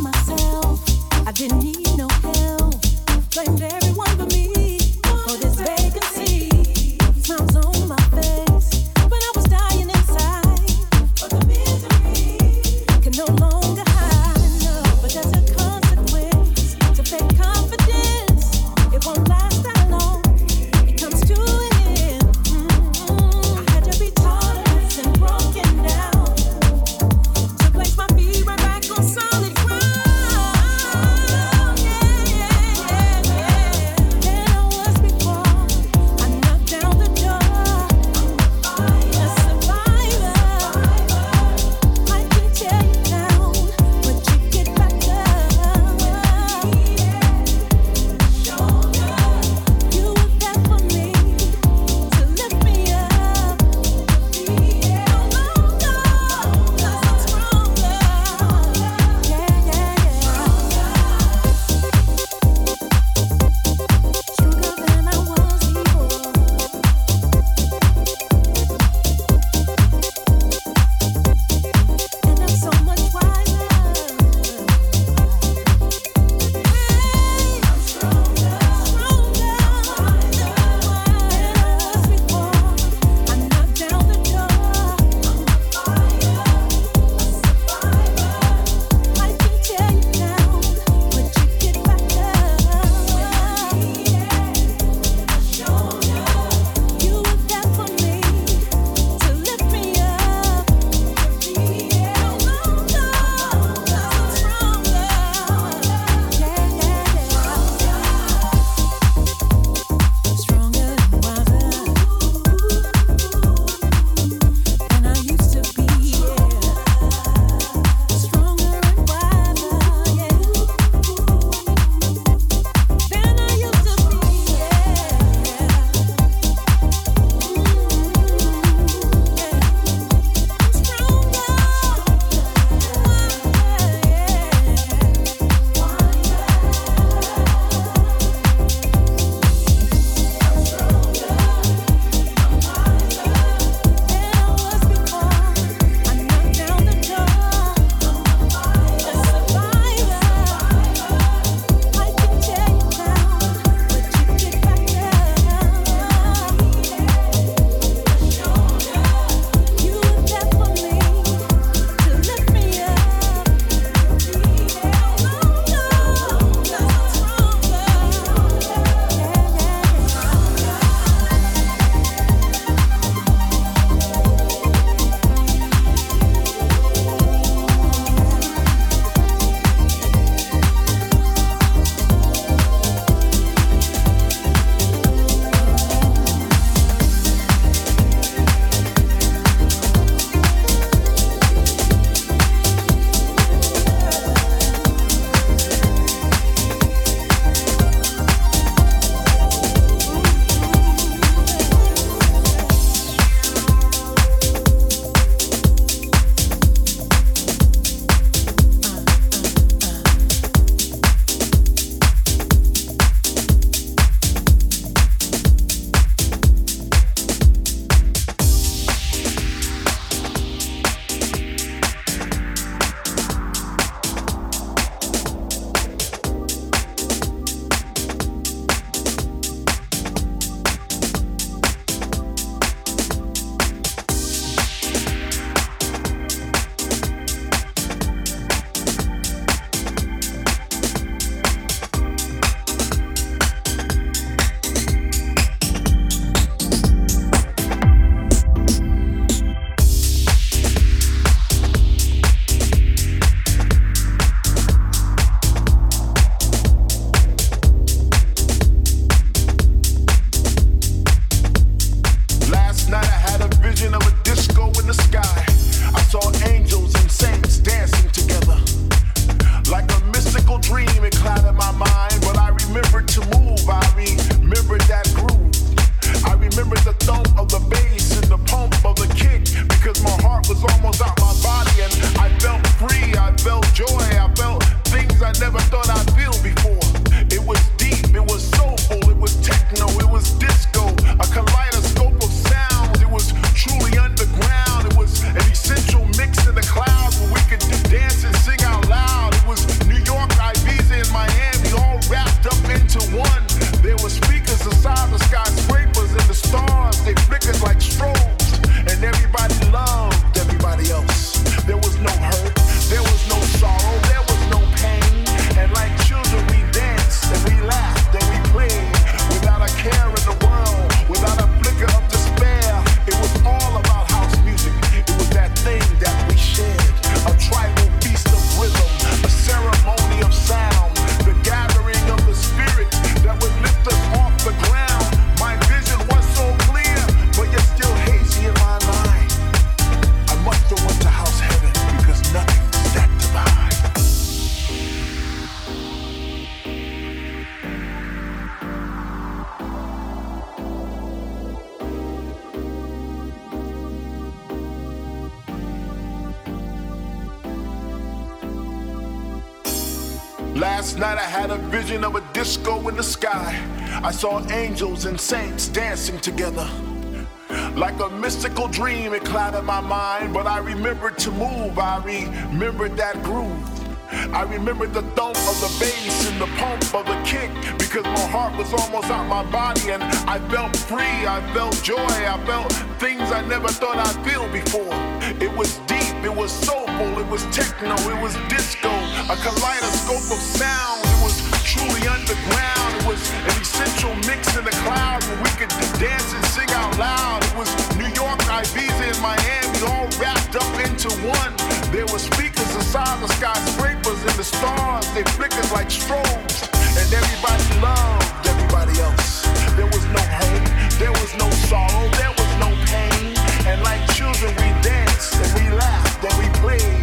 myself. I didn't need no help. Blamed Last night I had a vision of a disco in the sky. I saw angels and saints dancing together. Like a mystical dream, it clouded my mind, but I remembered to move. I remembered that groove. I remembered the thump of the bass and the pump of the kick because my heart was almost out my body and I felt free. I felt joy. I felt things I never thought I'd feel before. It was deep. It was soulful. It was techno. It was disco. A kaleidoscope of sound. It was truly underground. It was an essential mix in the clouds where we could dance and sing out loud. It was New York, Ibiza, and Miami all wrapped up into one. There were speakers inside the skyscrapers and the stars. They flickered like strobes. And everybody loved everybody else. There was no hate. There was no sorrow. There was no pain. And like children, we danced and we laughed and we played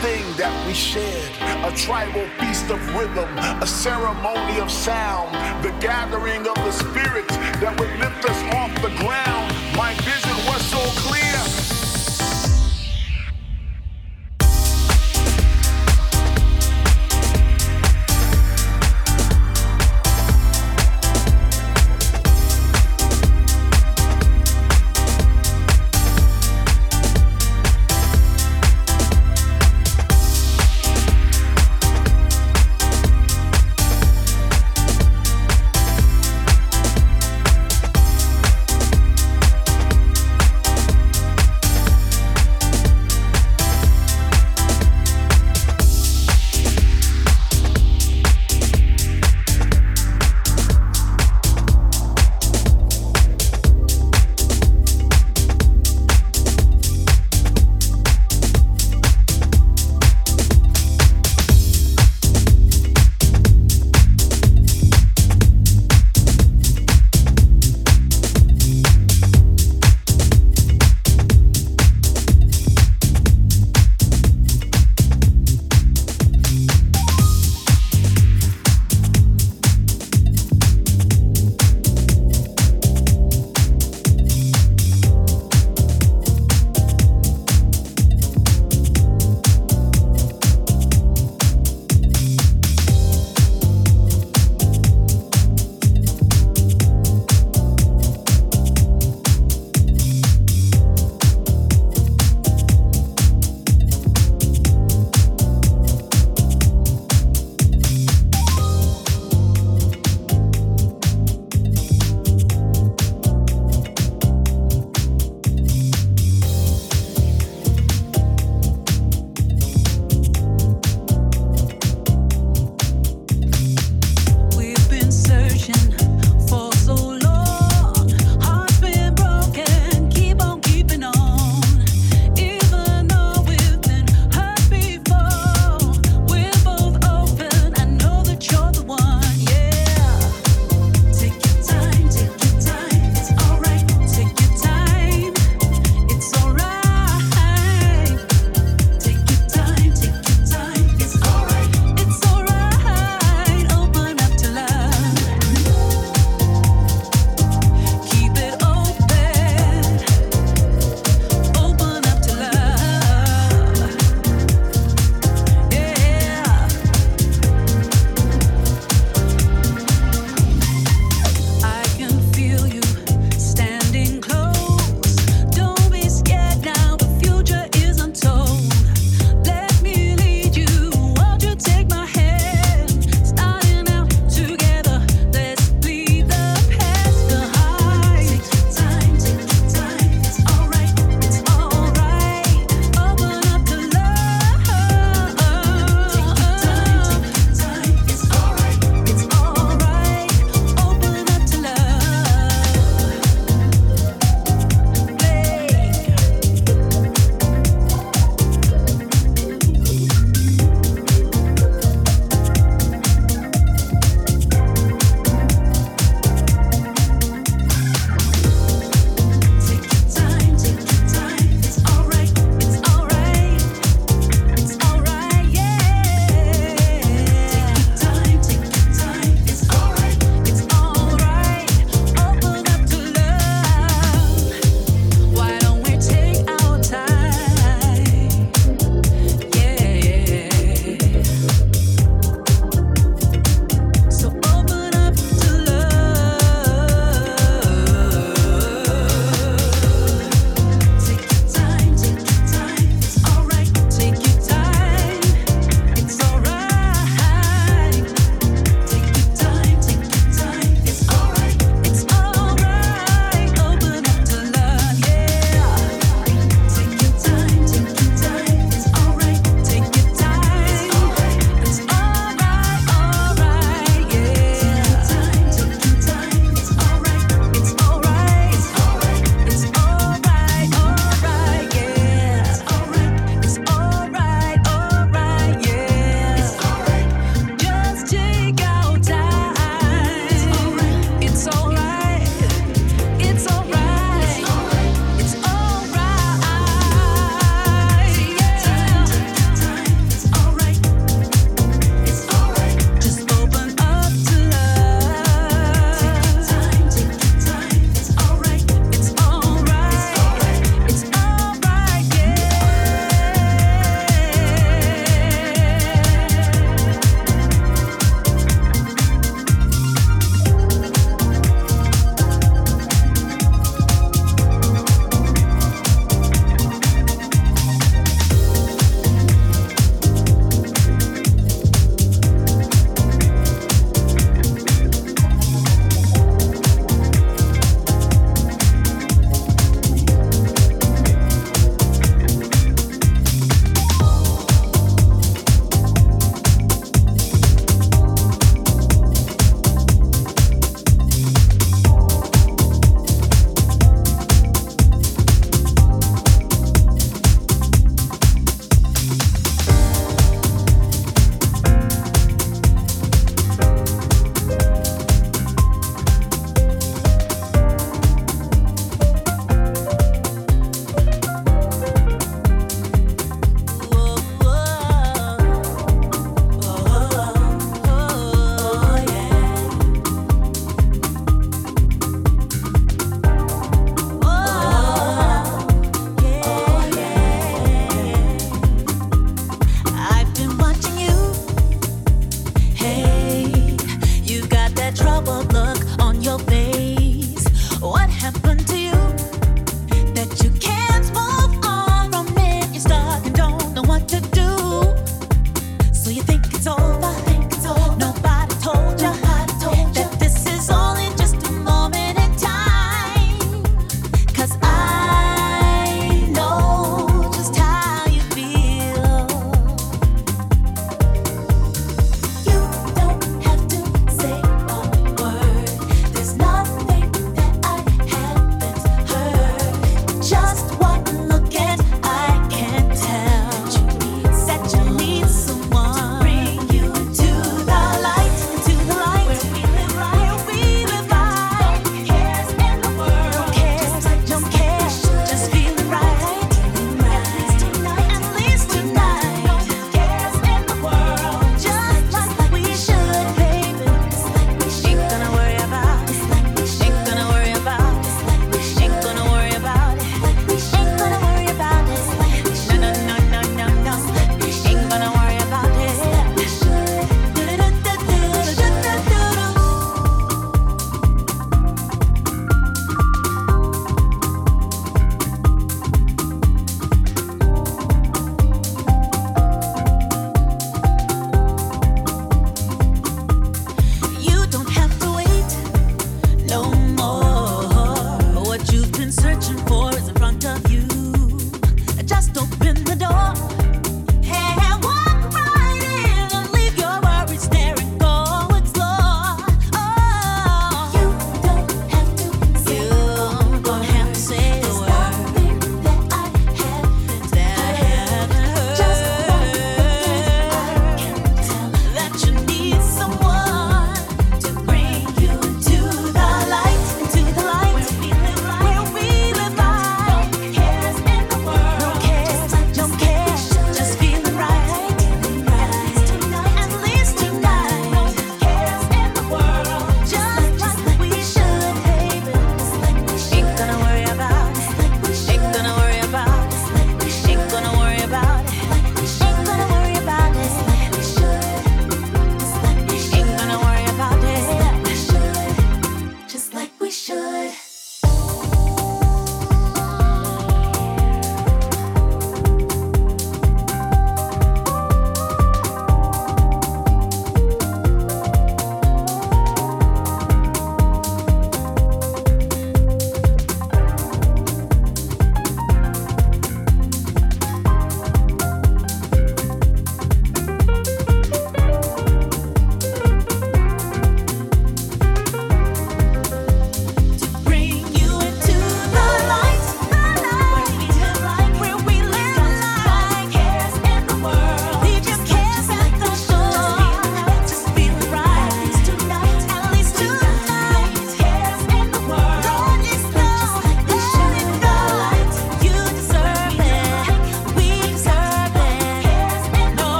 thing that we shared. A tribal feast of rhythm, a ceremony of sound, the gathering of the spirits that would lift us off the ground. My vision was so clear.